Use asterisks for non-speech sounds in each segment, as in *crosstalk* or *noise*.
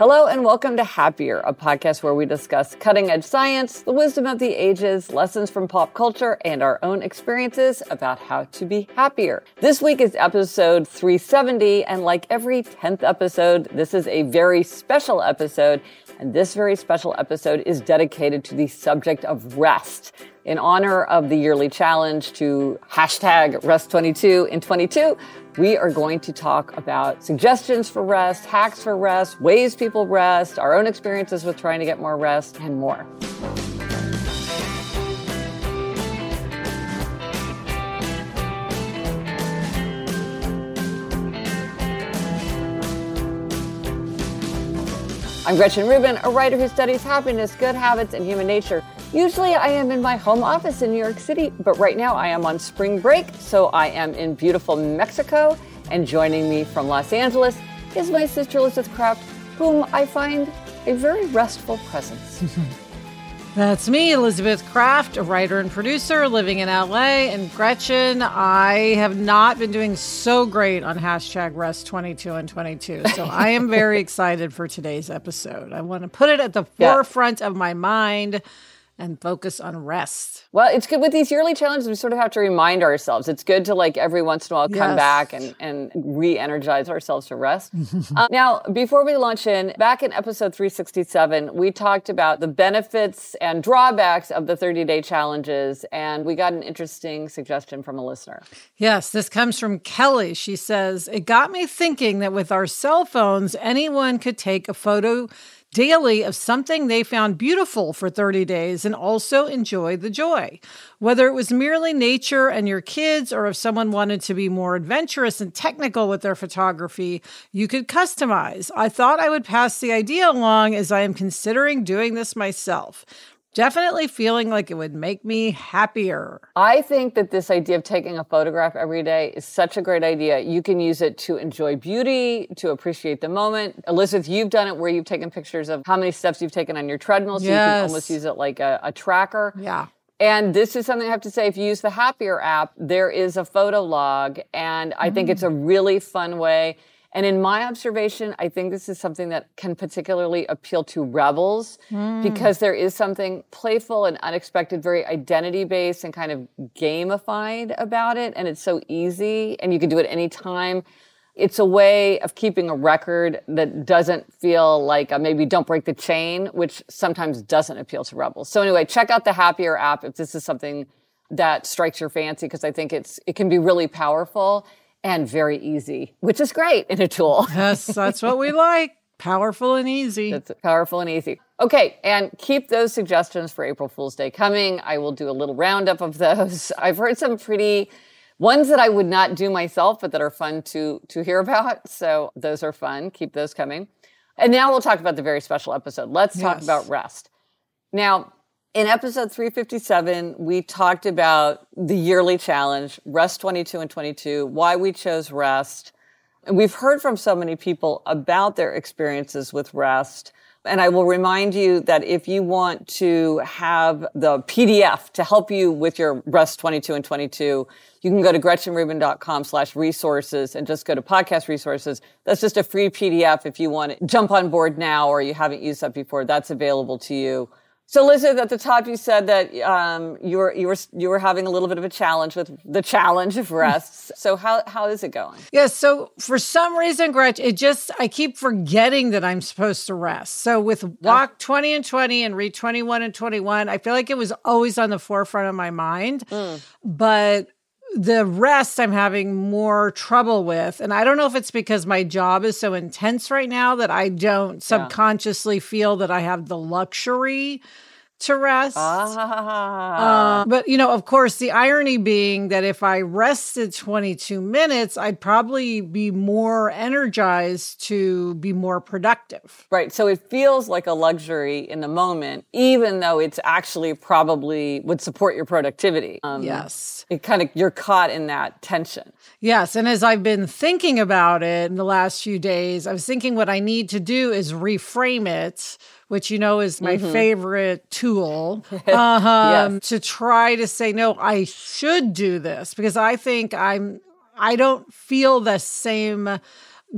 Hello, and welcome to Happier, a podcast where we discuss cutting edge science, the wisdom of the ages, lessons from pop culture, and our own experiences about how to be happier. This week is episode 370, and like every 10th episode, this is a very special episode. And this very special episode is dedicated to the subject of rest in honor of the yearly challenge to hashtag rest22 in 22 we are going to talk about suggestions for rest, hacks for rest, ways people rest, our own experiences with trying to get more rest, and more. I'm Gretchen Rubin, a writer who studies happiness, good habits, and human nature. Usually I am in my home office in New York City, but right now I am on spring break, so I am in beautiful Mexico. And joining me from Los Angeles is my sister Elizabeth Craft, whom I find a very restful presence. *laughs* That's me, Elizabeth Craft, a writer and producer living in LA. And Gretchen, I have not been doing so great on hashtag rest 22 and 22. So I am very *laughs* excited for today's episode. I want to put it at the yeah. forefront of my mind and focus on rest. Well, it's good with these yearly challenges. We sort of have to remind ourselves. It's good to like every once in a while come yes. back and, and re-energize ourselves to rest. um, *laughs* now, before we launch in, back in episode 367, we talked about the benefits and drawbacks of the 30-day challenges, and we got an interesting suggestion from a listener. Yes, this comes from Kelly. She says, "It got me thinking that with our cell phones, anyone could take a photo." Daily of something they found beautiful for 30 days and also enjoy the joy. Whether it was merely nature and your kids, or if someone wanted to be more adventurous and technical with their photography, you could customize. I thought I would pass the idea along as I am considering doing this myself definitely feeling like it would make me happier. I think that this idea of taking a photograph every day is such a great idea. You can use it to enjoy beauty, to appreciate the moment. Elizabeth, you've done it where you've taken pictures of how many steps you've taken on your treadmill, so yes. you can almost use it like a, a tracker. Yeah. And this is something I have to say if you use the Happier app, there is a photo log, and I mm. think it's a really fun way and in my observation, I think this is something that can particularly appeal to rebels mm. because there is something playful and unexpected, very identity based and kind of gamified about it. And it's so easy and you can do it anytime. It's a way of keeping a record that doesn't feel like maybe don't break the chain, which sometimes doesn't appeal to rebels. So anyway, check out the Happier app if this is something that strikes your fancy because I think it's it can be really powerful and very easy, which is great in a tool. *laughs* yes, that's what we like. Powerful and easy. It's powerful and easy. Okay, and keep those suggestions for April Fool's Day coming. I will do a little roundup of those. *laughs* I've heard some pretty ones that I would not do myself, but that are fun to to hear about. So those are fun. Keep those coming. And now we'll talk about the very special episode. Let's talk yes. about rest. Now, In episode 357, we talked about the yearly challenge, Rest 22 and 22, why we chose rest. And we've heard from so many people about their experiences with rest. And I will remind you that if you want to have the PDF to help you with your Rest 22 and 22, you can go to gretchenrubin.com slash resources and just go to podcast resources. That's just a free PDF if you want to jump on board now or you haven't used that before. That's available to you. So, Elizabeth, at the top, you said that um, you were you were you were having a little bit of a challenge with the challenge of rests. *laughs* so, how how is it going? Yes. Yeah, so, for some reason, Gretch, it just I keep forgetting that I'm supposed to rest. So, with walk oh. twenty and twenty and read twenty one and twenty one, I feel like it was always on the forefront of my mind, mm. but the rest I'm having more trouble with. And I don't know if it's because my job is so intense right now that I don't subconsciously yeah. feel that I have the luxury to rest. Ah. Uh, but, you know, of course, the irony being that if I rested 22 minutes, I'd probably be more energized to be more productive. Right. So it feels like a luxury in the moment, even though it's actually probably would support your productivity. Um, yes. It kind of, you're caught in that tension. Yes. And as I've been thinking about it in the last few days, I was thinking what I need to do is reframe it which you know is my mm-hmm. favorite tool, *laughs* um, yes. to try to say, no, I should do this because I think I'm, I don't feel the same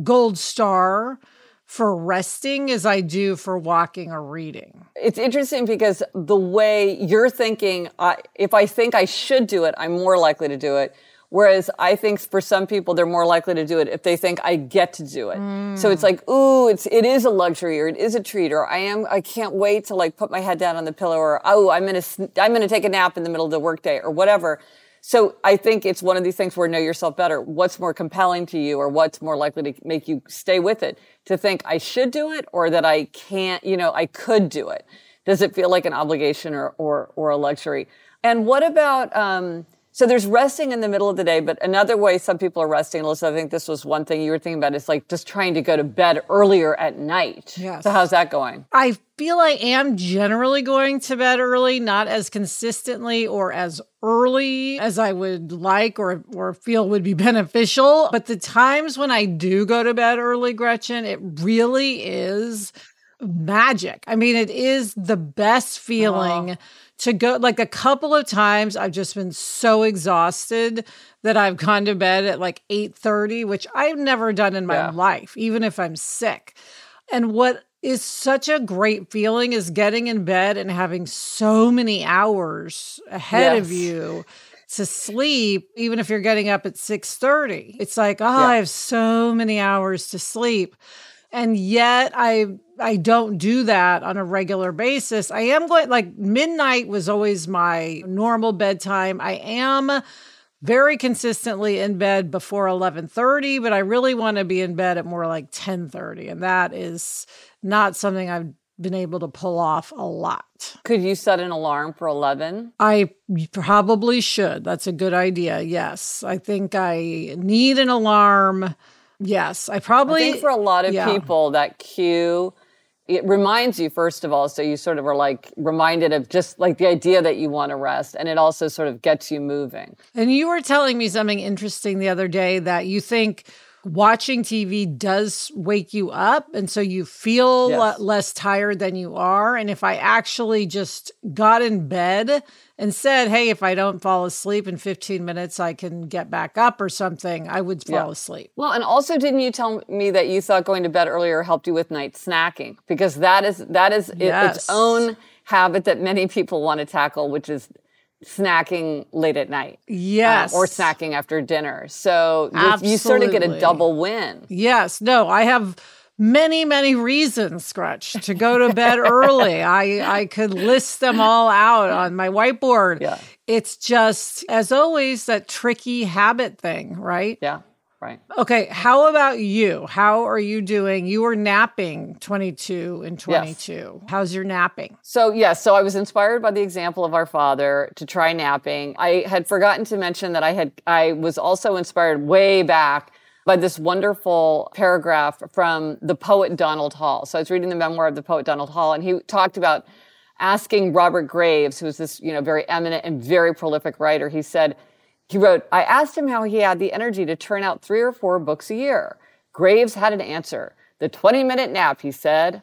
gold star for resting as I do for walking or reading. It's interesting because the way you're thinking, uh, if I think I should do it, I'm more likely to do it Whereas I think for some people, they're more likely to do it if they think I get to do it. Mm. So it's like, ooh, it's, it is a luxury or it is a treat or I am, I can't wait to like put my head down on the pillow or, oh, I'm going to, I'm going to take a nap in the middle of the workday or whatever. So I think it's one of these things where know yourself better. What's more compelling to you or what's more likely to make you stay with it? To think I should do it or that I can't, you know, I could do it. Does it feel like an obligation or, or, or a luxury? And what about, um, so there's resting in the middle of the day, but another way some people are resting, Alyssa, I think this was one thing you were thinking about, is like just trying to go to bed earlier at night. Yes. So how's that going? I feel I am generally going to bed early, not as consistently or as early as I would like or or feel would be *laughs* beneficial. But the times when I do go to bed early, Gretchen, it really is magic. I mean, it is the best feeling. Oh to go like a couple of times I've just been so exhausted that I've gone to bed at like 8:30, which I've never done in my yeah. life, even if I'm sick. And what is such a great feeling is getting in bed and having so many hours ahead yes. of you to sleep even if you're getting up at 6:30. It's like, "Oh, yeah. I have so many hours to sleep." And yet I I don't do that on a regular basis. I am going like midnight was always my normal bedtime. I am very consistently in bed before 11:30, but I really want to be in bed at more like 10:30 and that is not something I've been able to pull off a lot. Could you set an alarm for 11? I probably should. That's a good idea. Yes. I think I need an alarm. Yes, I probably I think for a lot of yeah. people that cue it reminds you first of all so you sort of are like reminded of just like the idea that you want to rest and it also sort of gets you moving and you were telling me something interesting the other day that you think watching TV does wake you up. And so you feel yes. less tired than you are. And if I actually just got in bed and said, Hey, if I don't fall asleep in 15 minutes, I can get back up or something, I would fall yeah. asleep. Well, and also didn't you tell me that you thought going to bed earlier helped you with night snacking? Because that is, that is yes. its own habit that many people want to tackle, which is snacking late at night. Yes. Um, or snacking after dinner. So you, you, sort of get a double win. Yes. No, I have many, many reasons, Gretch, to go to bed *laughs* early. I, I could list them all out on my whiteboard. Yeah. It's just, as always, that tricky habit thing, right? Yeah. Right. Okay. How about you? How are you doing? You were napping 22 and 22. Yes. How's your napping? So, yes. So I was inspired by the example of our father to try napping. I had forgotten to mention that I had, I was also inspired way back by this wonderful paragraph from the poet Donald Hall. So I was reading the memoir of the poet Donald Hall and he talked about asking Robert Graves, who was this, you know, very eminent and very prolific writer, he said, he wrote, I asked him how he had the energy to turn out three or four books a year. Graves had an answer. The 20 minute nap, he said.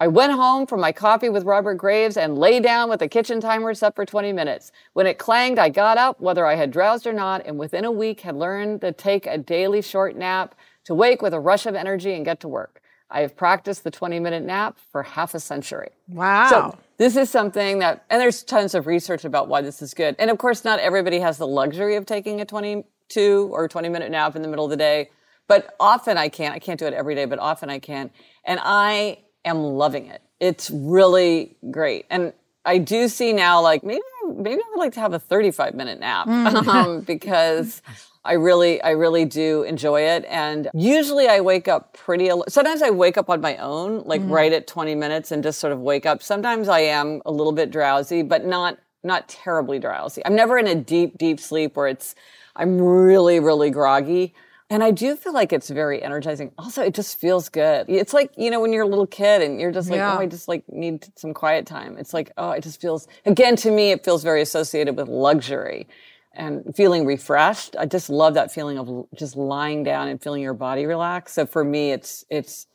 I went home from my coffee with Robert Graves and lay down with the kitchen timer set for 20 minutes. When it clanged, I got up, whether I had drowsed or not, and within a week had learned to take a daily short nap, to wake with a rush of energy and get to work. I have practiced the 20 minute nap for half a century. Wow. So this is something that, and there's tons of research about why this is good. And of course, not everybody has the luxury of taking a 22 or 20 minute nap in the middle of the day, but often I can't. I can't do it every day, but often I can. And I am loving it. It's really great. And I do see now, like maybe, maybe I would like to have a 35 minute nap mm. *laughs* um, because I really, I really do enjoy it. And usually I wake up pretty, al- sometimes I wake up on my own, like mm-hmm. right at 20 minutes and just sort of wake up. Sometimes I am a little bit drowsy, but not, not terribly drowsy. I'm never in a deep, deep sleep where it's, I'm really, really groggy. And I do feel like it's very energizing. Also, it just feels good. It's like, you know, when you're a little kid and you're just like, yeah. oh, I just like need some quiet time. It's like, oh, it just feels, again, to me, it feels very associated with luxury and feeling refreshed. I just love that feeling of just lying down and feeling your body relax. So for me, it's, it's,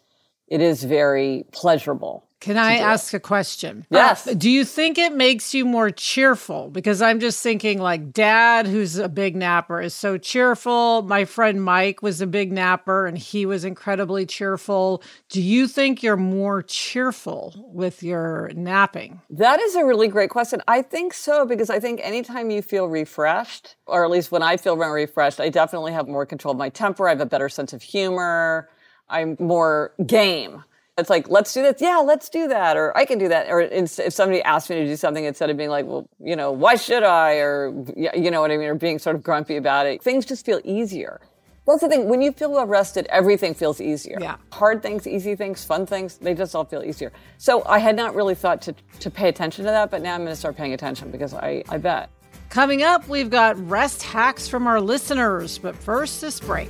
it is very pleasurable. Can I ask it. a question? Yes. Uh, do you think it makes you more cheerful? Because I'm just thinking, like, dad, who's a big napper, is so cheerful. My friend Mike was a big napper and he was incredibly cheerful. Do you think you're more cheerful with your napping? That is a really great question. I think so, because I think anytime you feel refreshed, or at least when I feel refreshed, I definitely have more control of my temper. I have a better sense of humor. I'm more game. It's like, let's do this. Yeah, let's do that. Or I can do that. Or if somebody asks me to do something, instead of being like, well, you know, why should I? Or, you know what I mean? Or being sort of grumpy about it. Things just feel easier. Well, that's the thing. When you feel well rested, everything feels easier. Yeah. Hard things, easy things, fun things, they just all feel easier. So I had not really thought to, to pay attention to that, but now I'm going to start paying attention because I, I bet. Coming up, we've got rest hacks from our listeners. But first, this break.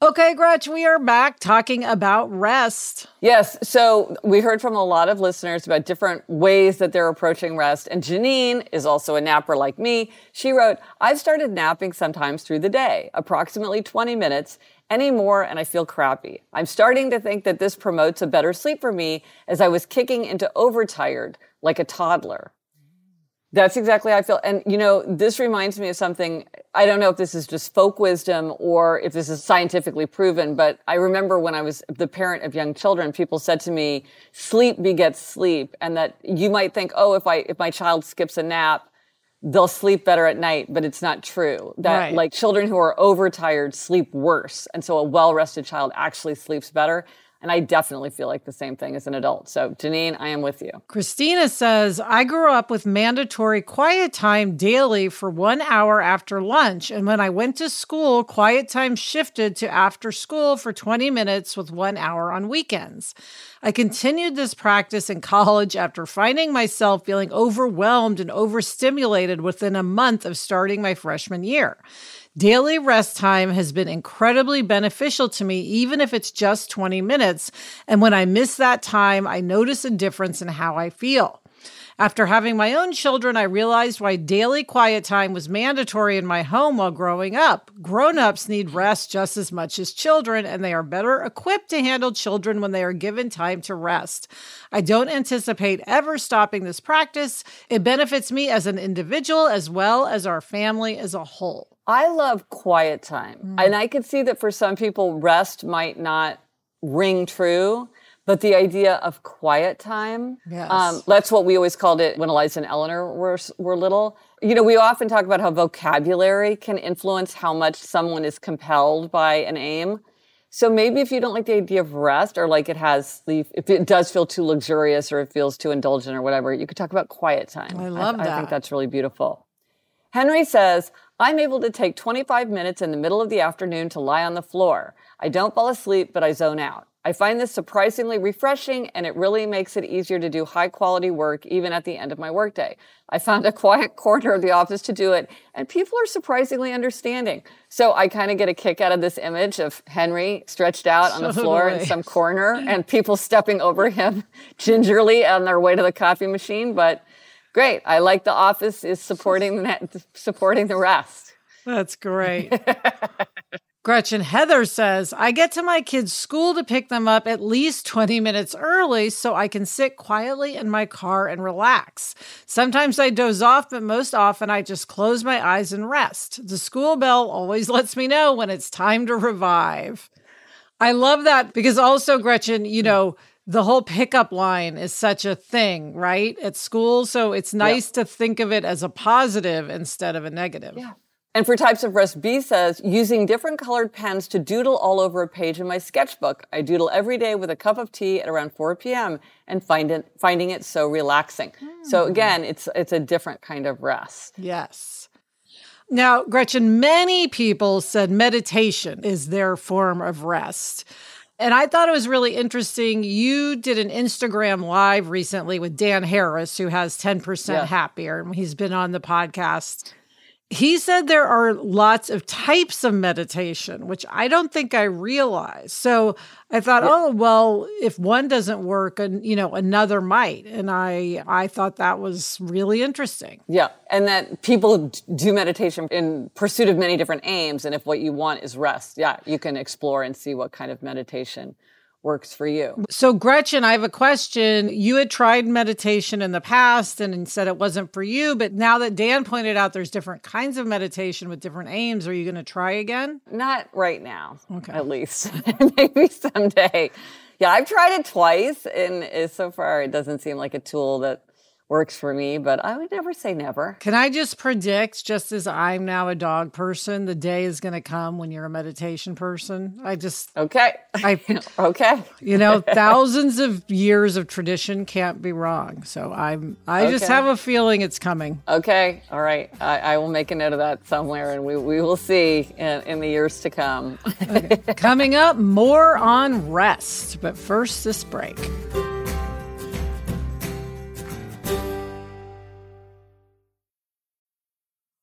Okay, Gretch, we are back talking about rest. Yes. So we heard from a lot of listeners about different ways that they're approaching rest. And Janine is also a napper like me. She wrote, I've started napping sometimes through the day, approximately 20 minutes, any more, and I feel crappy. I'm starting to think that this promotes a better sleep for me as I was kicking into overtired like a toddler. That's exactly how I feel. And, you know, this reminds me of something. I don't know if this is just folk wisdom or if this is scientifically proven, but I remember when I was the parent of young children, people said to me, sleep begets sleep. And that you might think, oh, if I, if my child skips a nap, they'll sleep better at night, but it's not true. That right. like children who are overtired sleep worse. And so a well rested child actually sleeps better. And I definitely feel like the same thing as an adult. So, Janine, I am with you. Christina says, I grew up with mandatory quiet time daily for one hour after lunch. And when I went to school, quiet time shifted to after school for 20 minutes with one hour on weekends. I continued this practice in college after finding myself feeling overwhelmed and overstimulated within a month of starting my freshman year. Daily rest time has been incredibly beneficial to me, even if it's just 20 minutes. And when I miss that time, I notice a difference in how I feel. After having my own children, I realized why daily quiet time was mandatory in my home while growing up. Grown ups need rest just as much as children, and they are better equipped to handle children when they are given time to rest. I don't anticipate ever stopping this practice. It benefits me as an individual as well as our family as a whole. I love quiet time. Mm. And I could see that for some people, rest might not ring true. But the idea of quiet time, yes. um, that's what we always called it when Eliza and Eleanor were, were little. You know, we often talk about how vocabulary can influence how much someone is compelled by an aim. So maybe if you don't like the idea of rest or like it has the, if it does feel too luxurious or it feels too indulgent or whatever, you could talk about quiet time. I love I, that. I think that's really beautiful. Henry says, I'm able to take 25 minutes in the middle of the afternoon to lie on the floor. I don't fall asleep, but I zone out. I find this surprisingly refreshing and it really makes it easier to do high quality work even at the end of my workday. I found a quiet *laughs* corner of the office to do it and people are surprisingly understanding. So I kind of get a kick out of this image of Henry stretched out on the floor in some corner *laughs* and people stepping over him *laughs* gingerly on their way to the coffee machine. But great. I like the office is supporting that, supporting the rest. That's great. Gretchen Heather says, I get to my kids' school to pick them up at least 20 minutes early so I can sit quietly in my car and relax. Sometimes I doze off, but most often I just close my eyes and rest. The school bell always *laughs* lets me know when it's time to revive. I love that because also, Gretchen, you mm. know, the whole pickup line is such a thing, right? At school. So it's nice to think of it as a positive instead of a negative. Yeah. And for types of rest, B says, using different colored pens to doodle all over a page in my sketchbook. I doodle every day with a cup of tea at around 4 p.m. and find it, finding it so relaxing. Mm. So hmm. again, it's, it's a different kind of rest. Yes. Now, Gretchen, many people said meditation is their form of rest. And I thought it was really interesting. You did an Instagram live recently with Dan Harris, who has 10% yeah. happier. And he's been on the podcast he said there are lots of types of meditation, which I don't think I realized. So I thought, yeah. oh well, if one doesn't work, and you know, another might. And I I thought that was really interesting. Yeah, and that people do meditation in pursuit of many different aims, and if what you want is rest, yeah, you can explore and see what kind of meditation works for you. So, Gretchen, I have a question. You had tried meditation in the past and said it wasn't for you, but now that Dan pointed out there's different kinds of meditation with different aims, are you going to try again? Not right now, okay. at least. *laughs* Maybe someday. Yeah, I've tried it twice, and uh, so far it doesn't seem like a tool that works for me, but I would never say never. Can I just predict, just as I'm now a dog person, the day is going to come when you're a meditation person? I just. Okay. I, *laughs* okay. You know, *laughs* thousands of years of tradition can't be wrong. So I'm, I okay. just have a feeling it's coming. Okay. All right. I, I, will make a note of that somewhere and we, we will see in, in the years to come. okay. Coming up, more on rest. But first, this break.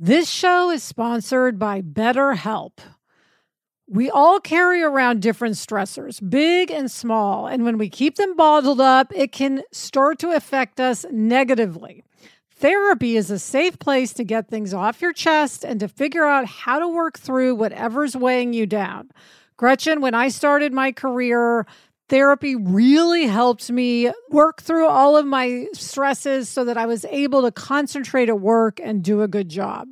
This show is sponsored by BetterHelp. We all carry around different stressors, big and small, and when we keep them bottled up, it can start to affect us negatively. Therapy is a safe place to get things off your chest and to figure out how to work through whatever's weighing you down. Gretchen, when I started my career, therapy really helped me work through all of my stresses so that I was able to concentrate at work and do a good job.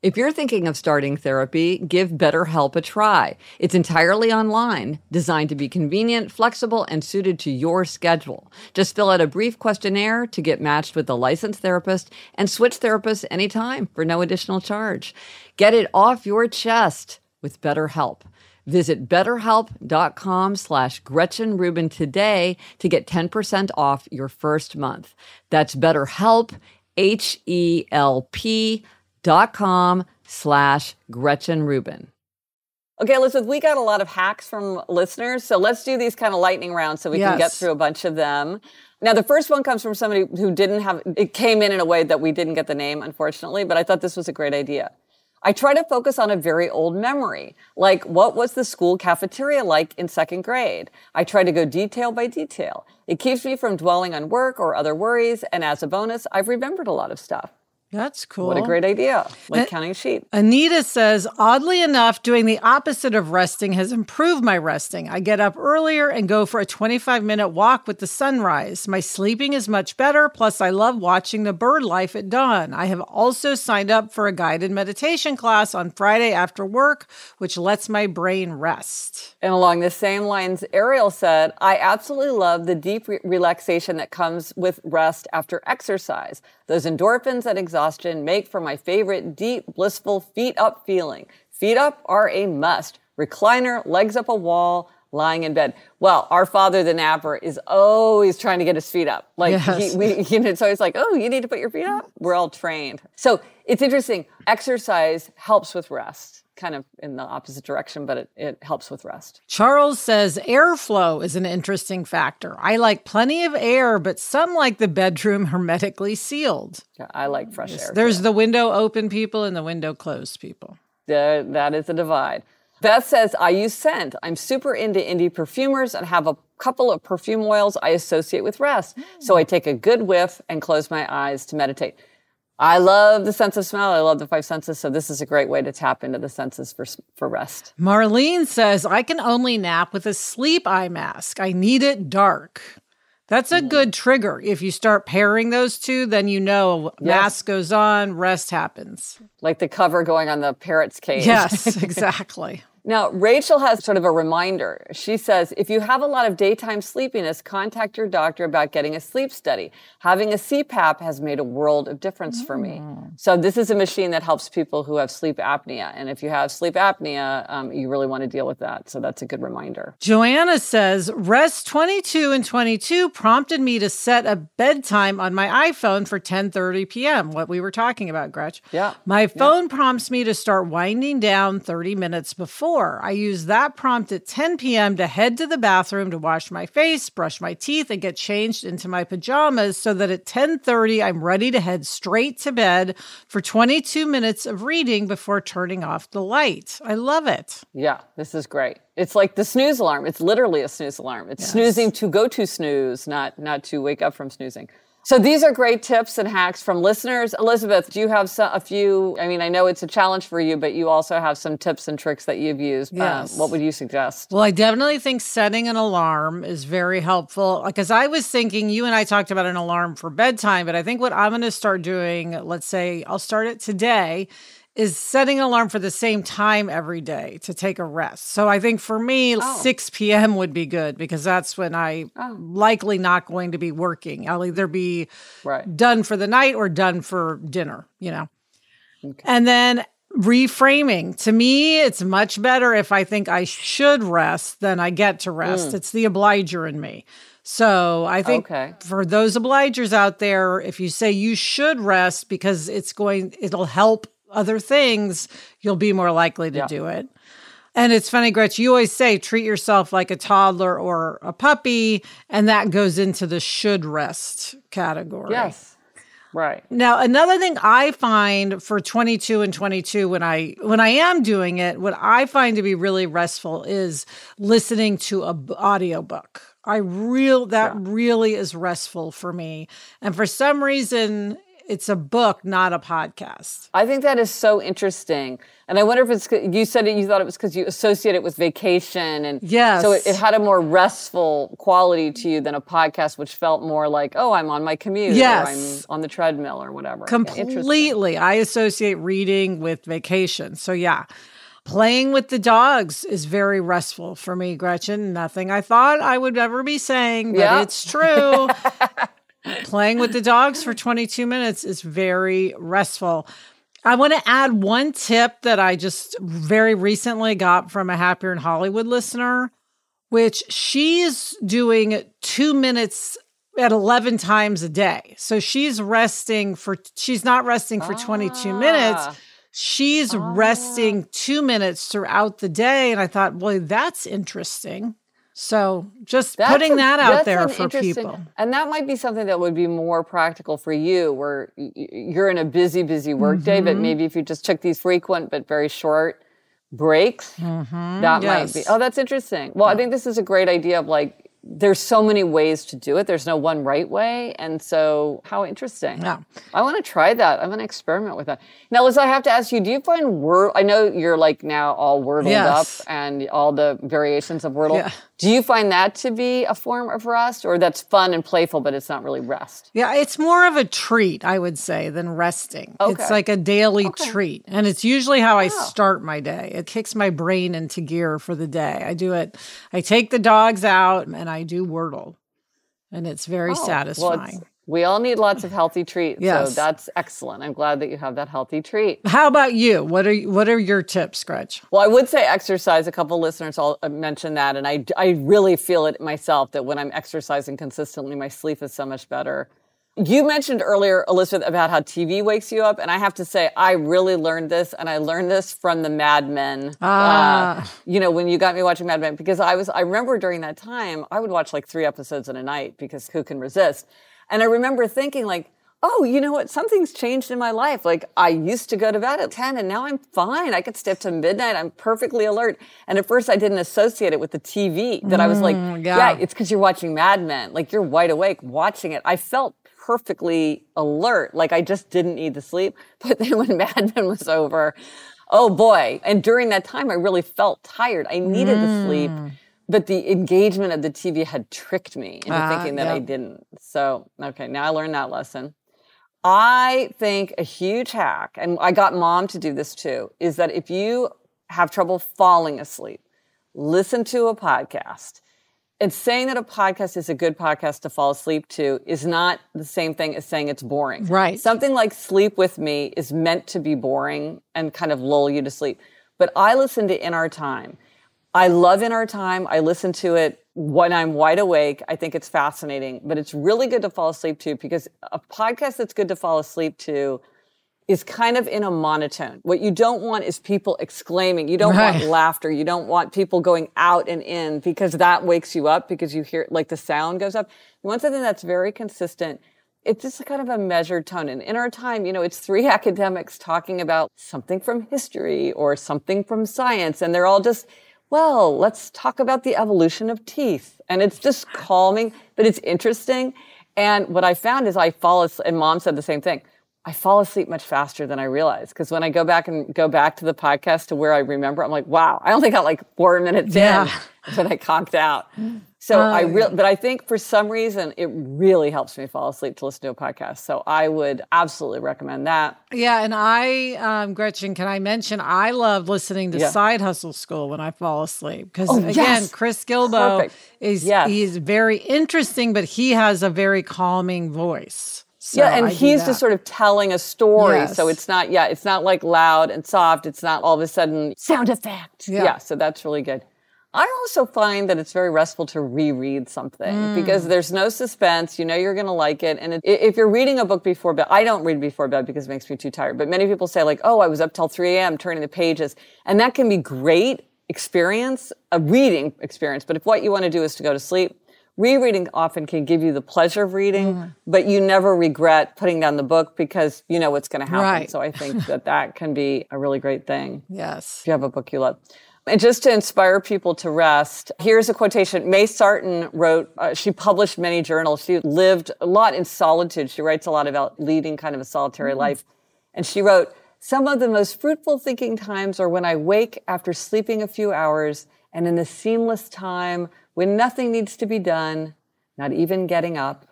If you're thinking of starting therapy, give BetterHelp a try. It's entirely online, designed to be convenient, flexible, and suited to your schedule. Just fill out a brief questionnaire to get matched with a licensed therapist and switch therapists anytime for no additional charge. Get it off your chest with BetterHelp. Visit betterhelp.com slash Gretchen Rubin today to get 10% off your first month. That's BetterHelp, H E L P dot com slash Gretchen Rubin. Okay, Elizabeth, we got a lot of hacks from listeners, so let's do these kind of lightning rounds so we can get through a bunch of them. Now, the first one comes from somebody who didn't have it came in in a way that we didn't get the name, unfortunately, but I thought this was a great idea. I try to focus on a very old memory, like what was the school cafeteria like in second grade? I try to go detail by detail. It keeps me from dwelling on work or other worries, and as a bonus, I've remembered a lot of stuff. That's cool. What a great idea. Like Uh, counting sheep. Anita says, oddly enough, doing the opposite of resting has improved my resting. I get up earlier and go for a 25 minute walk with the sunrise. My sleeping is much better. Plus, I love watching the bird life at dawn. I have also signed up for a guided meditation class on Friday after work, which lets my brain rest. And along the same lines, Ariel said, I absolutely love the deep re- relaxation that comes with rest after exercise. Those endorphins that exhaustion make for my favorite deep, blissful feet up feeling. Feet up are a must. Recliner, legs up a wall, lying in bed. Well, our father, the napper, is always trying to get his feet up. Like, Yes. he, we, you know, it's always like, oh, you need to put your feet up. We're all trained. So it's interesting. Exercise helps with rest, kind of in the opposite direction, but it, it helps with rest. Charles says airflow is an interesting factor. I like plenty of air, but some like the bedroom hermetically sealed. Yeah, I like fresh air. There's the window open people and the window closed people. There- that is a divide. Beth says, I use scent. I'm super into indie perfumers and have a couple of perfume oils I associate with rest. So I take a good whiff and close my eyes to meditate. I love the sense of smell. I love the five senses. So this is a great way to tap into the senses for, for rest. Marlene says, I can only nap with a sleep eye mask. I need it dark. That's a hmm. good trigger. If you start pairing those two, then you know mask goes on, rest happens. Like the cover going on the parrot's cage. Yes, *laughs* exactly. Now, Rachel has sort of a reminder. She says, if you have a lot of daytime sleepiness, contact your doctor about getting a sleep study. Having a CPAP has made a world of difference for me. So this is a machine that helps people who have sleep apnea. And if you have sleep apnea, um, you really want to deal with that. So that's a good reminder. Joanna says, Rest 22 and 22 prompted me to set a bedtime on my iPhone for 10:30 p.m., what we were talking about, Gretch. Yeah. My phone prompts me to start winding down 30 minutes before. I use that prompt at 10 p.m. to head to the bathroom to wash my face, brush my teeth, and get changed into my pajamas so that at 10:30 I'm ready to head straight to bed for 22 minutes of reading before turning off the light. I love it. Yeah, this is great. It's like the snooze alarm. It's literally a snooze alarm. It's snoozing to go to snooze, not not to wake up from snoozing. So these are great tips and hacks from listeners. Elizabeth, do you have some, a few? I mean, I know it's a challenge for you, but you also have some tips and tricks that you've used. Um, yes. Um, what would you suggest? Well, I definitely think setting an alarm is very helpful because I was thinking you and I talked about an alarm for bedtime, but I think what I'm going to start doing, let's say I'll start it today is setting an alarm for the same time every day to take a rest. So I think for me, oh. 6 p.m. would be good because that's when I oh. likely not going to be working. I'll either be right. done for the night or done for dinner, you know. Okay. And then reframing. To me, it's much better if I think I should rest than I get to rest. Mm. It's the obliger in me. So I think okay. for those obligers out there, if you say you should rest because it's going, it'll help other things, you'll be more likely to yeah. do it. And it's funny, Gretch, you always say treat yourself like a toddler or a puppy, and that goes into the should rest category. Yes. Right. Now, another thing I find for 22 and 22 when I when I am doing it, what I find to be really restful is listening to a audiobook. I real that yeah. really is restful for me. And for some reason it's a book, not a podcast. I think that is so interesting. And I wonder if it's, you said it, you thought it was because you associate it with vacation. And yes. so it, it, had a more restful quality to you than a podcast, which felt more like, oh, I'm on my commute yes. or I'm on the treadmill or whatever. Completely. I associate reading with vacation. So yeah. Playing with the dogs is very restful for me, Gretchen. Nothing I thought I would ever be saying, but yep. it's true. *laughs* Playing with the dogs for 22 minutes is very restful. I want to add one tip that I just very recently got from a Happier in Hollywood listener, which she's doing two minutes at 11 times a day. So she's resting for, she's not resting for 22 ah. minutes. She's ah. resting two minutes throughout the day. And I thought, well, that's interesting. So just that's putting a, that out there for people. And that might be something that would be more practical for you where you're in a busy, busy workday, mm-hmm. but maybe if you just took these frequent but very short breaks, mm-hmm. that yes. might be. Oh, that's interesting. Well, yeah. I think this is a great idea of like there's so many ways to do it. There's no one right way. And so, how interesting. Yeah. I want to try that. I'm going to experiment with that. Now, Liz, I have to ask you, do you find word, I know you're like now all wordled yes. up and all the variations of Wordle. Yeah. Do you find that to be a form of rest or that's fun and playful, but it's not really rest? Yeah, it's more of a treat, I would say, than resting. Okay. It's like a daily okay. treat. And it's usually how I oh. start my day. It kicks my brain into gear for the day. I do it, I take the dogs out and I do Wordle. And it's very oh, satisfying. Well, it's, we all need lots of healthy treats. Yes. So that's excellent. I'm glad that you have that healthy treat. How about you? What are what are your tips, Gretch? Well, I would say exercise. A couple listeners all uh, mentioned that, and I I really feel it myself that when I'm exercising consistently, my sleep is so much better. You mentioned earlier, Elizabeth, about how TV wakes you up, and I have to say, I really learned this, and I learned this from the Mad Men. Ah. Uh, you know, when you got me watching Mad Men, because I was, I remember during that time, I would watch like three episodes in a night because who can resist? And I remember thinking like, oh, you know what? Something's changed in my life. Like I used to go to bed at 10 and now I'm fine. I could stay up to midnight. I'm perfectly alert. And at first I didn't associate it with the TV that mm, I was like, mm, yeah, yeah it's because you're watching Mad Men. Like you're wide awake watching it. I felt perfectly alert. Like I just didn't need the sleep. *laughs* But then when Mad Men was over, oh boy. And during that time, I really felt tired. I needed mm. the sleep. But the engagement of the TV had tricked me into uh, thinking that yep. I didn't. So, okay, now I learned that lesson. I think a huge hack, and I got mom to do this too, is that if you have trouble falling asleep, listen to a podcast. And saying that a podcast is a good podcast to fall asleep to is not the same thing as saying it's boring. Right. Something like Sleep With Me is meant to be boring and kind of lull you to sleep. But I listen to In Our Time I love In Our Time. I listen to it when I'm wide awake. I think it's fascinating, but it's really good to fall asleep to because a podcast that's good to fall asleep to is kind of in a monotone. What you don't want is people exclaiming. You don't right. want laughter. You don't want people going out and in because that wakes you up because you hear like the sound goes up. You want something that's very consistent. It's just kind of a measured tone. And in our time, you know, it's three *laughs* academics talking about something from history or something from science, and they're all just well, let's talk about the evolution of teeth. And it's just calming, but it's interesting. And what I found is I fall asleep, and mom said the same thing. I fall asleep much faster than I realize. Because when I go back and go back to the podcast to where I remember, I'm like, wow, I only got like four minutes yeah. in *laughs* when I conked out. So I really, but I think for some reason it really helps me fall asleep to listen to a podcast. So I would absolutely recommend that. Yeah, and I, um, Gretchen, can I mention I love listening to yeah. Side Hustle School when I fall asleep because oh, again, yes. Chris Guillebeau Perfect. is yes. he's very interesting, but he has a very calming voice. So yeah, and I he's just sort of telling a story. Yes. So it's not, yeah, it's not like loud and soft. It's not all of a sudden sound effect. Yeah. yeah so that's really good. I also find that it's very restful to reread something mm. because there's no suspense. You know you're going to like it. And it, if you're reading a book before bed, I don't read before bed because it makes me too tired. But many people say like, oh, I was up till 3 a.m. turning the pages. And that can be great experience, a reading experience. But if what you want to do is to go to sleep, rereading often can give you the pleasure of reading, mm. but you never regret putting down the book because you know what's going to happen. Right. So I think *laughs* that that can be a really great thing. Yes. If you have a book you love. And just to inspire people to rest, here's a quotation. May Sarton wrote, uh, she published many journals. She lived a lot in solitude. She writes a lot about leading kind of a solitary mm life. And she wrote, some of the most fruitful thinking times are when I wake after sleeping a few hours and in the seamless time when nothing needs to be done, not even getting up,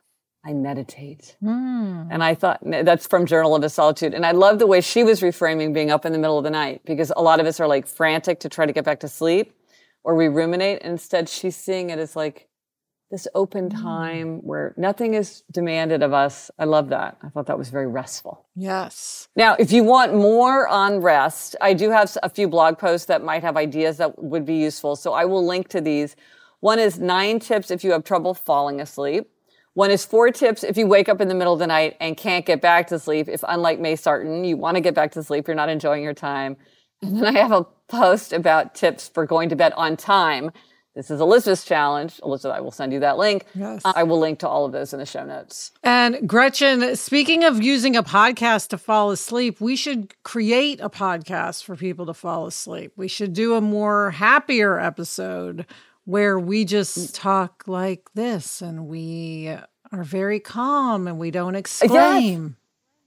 I meditate. Mm. And I thought that's from Journal of a Solitude. And I love the way she was reframing being up in the middle of the night because a lot of us are like frantic to try to get back to sleep or we ruminate. And instead, she's seeing it as like this open hmm. time mm. where nothing is demanded of us. I love that. I thought that was very restful. Yes. Now, if you want more on rest, I do have a few blog posts that might have ideas that would be useful. So I will link to these. One is nine tips if you have trouble falling asleep. One is four tips if you wake up in the middle of the night and can't get back to sleep. If unlike May Sarton, you want to get back to sleep, you're not enjoying your time. And then I have a post about tips for going to bed on time. This is Elizabeth's challenge. Elizabeth, I will send you that link. Yes. I will link to all of those in the show notes. And Gretchen, speaking of using a podcast to fall asleep, we should create a podcast for people to fall asleep. We should do a more happier episode where we just mm. talk like this and we are very calm and we don't exclaim.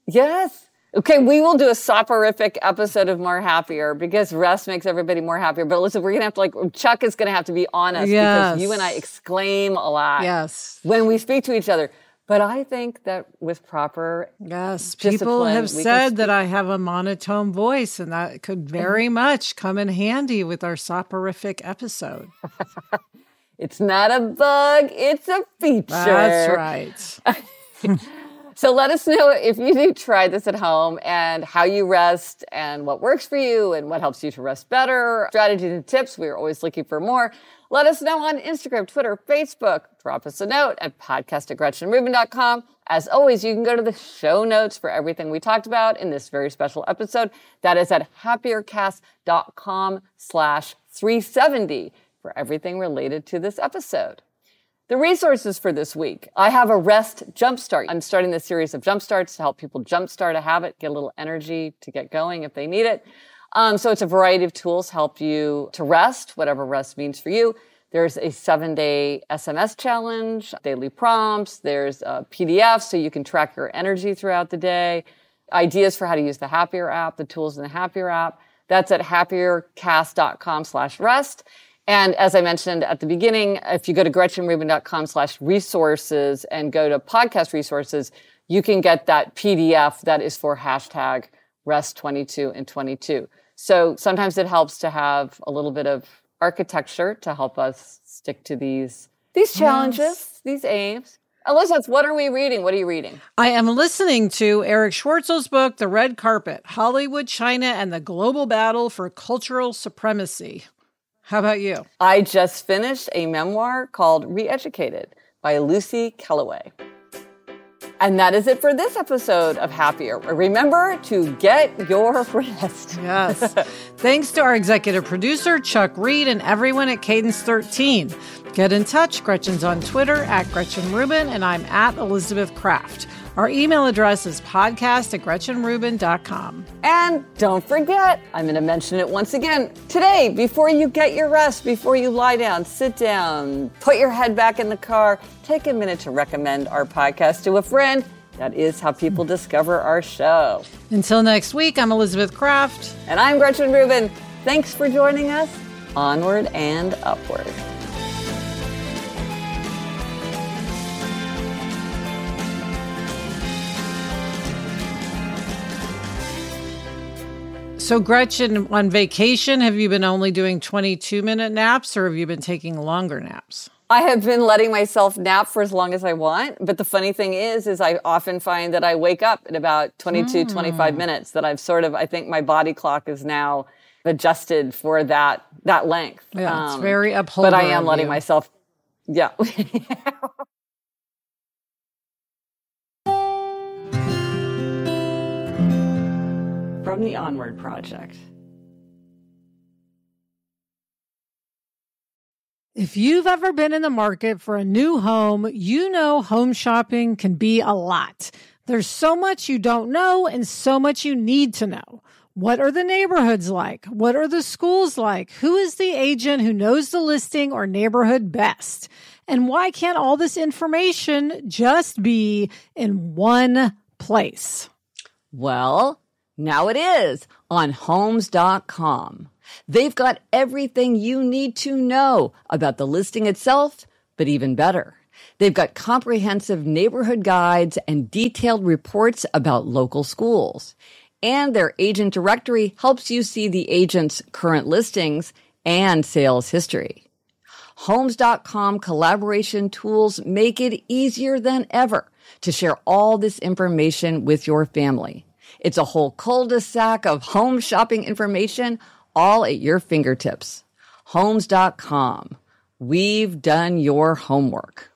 Yes. yes. Okay, we will do a soporific episode of More Happier because rest makes everybody more happier. But listen, we're gonna have to like Chuck is gonna have to be honest yes. because you and I exclaim a lot. Yes. When we speak to each other. But I think that with proper yes, people have said that I have a monotone voice, and that could very much come in handy with our soporific episode. *laughs* it's not a bug; it's a feature. That's right. *laughs* so let us know if you do try this at home and how you rest and what works for you and what helps you to rest better. Strategies and tips. We are always looking for more. Let us know on Instagram, Twitter, Facebook. Drop us a note at podcast at GretchenRubin.com. As always, you can go to the show notes for everything we talked about in this very special episode. That is at happiercast.com slash 370 for everything related to this episode. The resources for this week. I have a rest jumpstart. I'm starting this series of jumpstarts to help people jumpstart a habit, get a little energy to get going if they need it. Um, so it's a variety of tools help you to rest, whatever rest means for you. There's a seven day SMS challenge, daily prompts. There's a PDF so you can track your energy throughout the day. Ideas for how to use the Happier app, the tools in the Happier app. That's at happiercast.com slash rest. And as I mentioned at the beginning, if you go to gretchenrubin.com slash resources and go to podcast resources, you can get that PDF that is for hashtag rest 22 and 22. So sometimes it helps to have a little bit of architecture to help us stick to these these challenges, yes. these aims. Elizabeth, what are we reading? What are you reading? I am listening to Erich Schwartzel's book, The Red Carpet Hollywood, China, and the Global Battle for Cultural Supremacy. How about you? I just finished a memoir called Reeducated by Lucy Kellaway. And that is it for this episode of Happier. Remember to get your *laughs* rest. Yes. Thanks to our executive producer, Chuck Reed, and everyone at Cadence 13. Get in touch. Gretchen's on Twitter at Gretchen Rubin, and I'm at Elizabeth Craft. Our email address is podcast at gretchenrubin.com. And don't forget, I'm going to mention it once again. Today, before you get your rest, before you lie down, sit down, put your head back in the car, take a minute to recommend our podcast to a friend. That is how people discover our show. Until next week, I'm Elizabeth Craft. And I'm Gretchen Rubin. Thanks for joining us. Onward and upward. So, Gretchen, on vacation, have you been only doing 22 minute naps or have you been taking longer naps? I have been letting myself nap for as long as I want. But the funny thing is, is I often find that I wake up in about 22, mm. 25 minutes that I've sort of, I think my body clock is now adjusted for that, that length. Yeah, um, it's very uphold. But I am letting you. myself, yeah. *laughs* From the Onward Project. If you've ever been in the market for a new home, you know home shopping can be a lot. There's so much you don't know and so much you need to know. What are the neighborhoods like? What are the schools like? Who is the agent who knows the listing or neighborhood best? And why can't all this information just be in one place? Well, now it is on homes.com. They've got everything you need to know about the listing itself, but even better. They've got comprehensive neighborhood guides and detailed reports about local schools. And their agent directory helps you see the agent's current listings and sales history. Homes.com collaboration tools make it easier than ever to share all this information with your family. It's a whole cul-de-sac of home shopping information all at your fingertips. Homes.com. We've done your homework.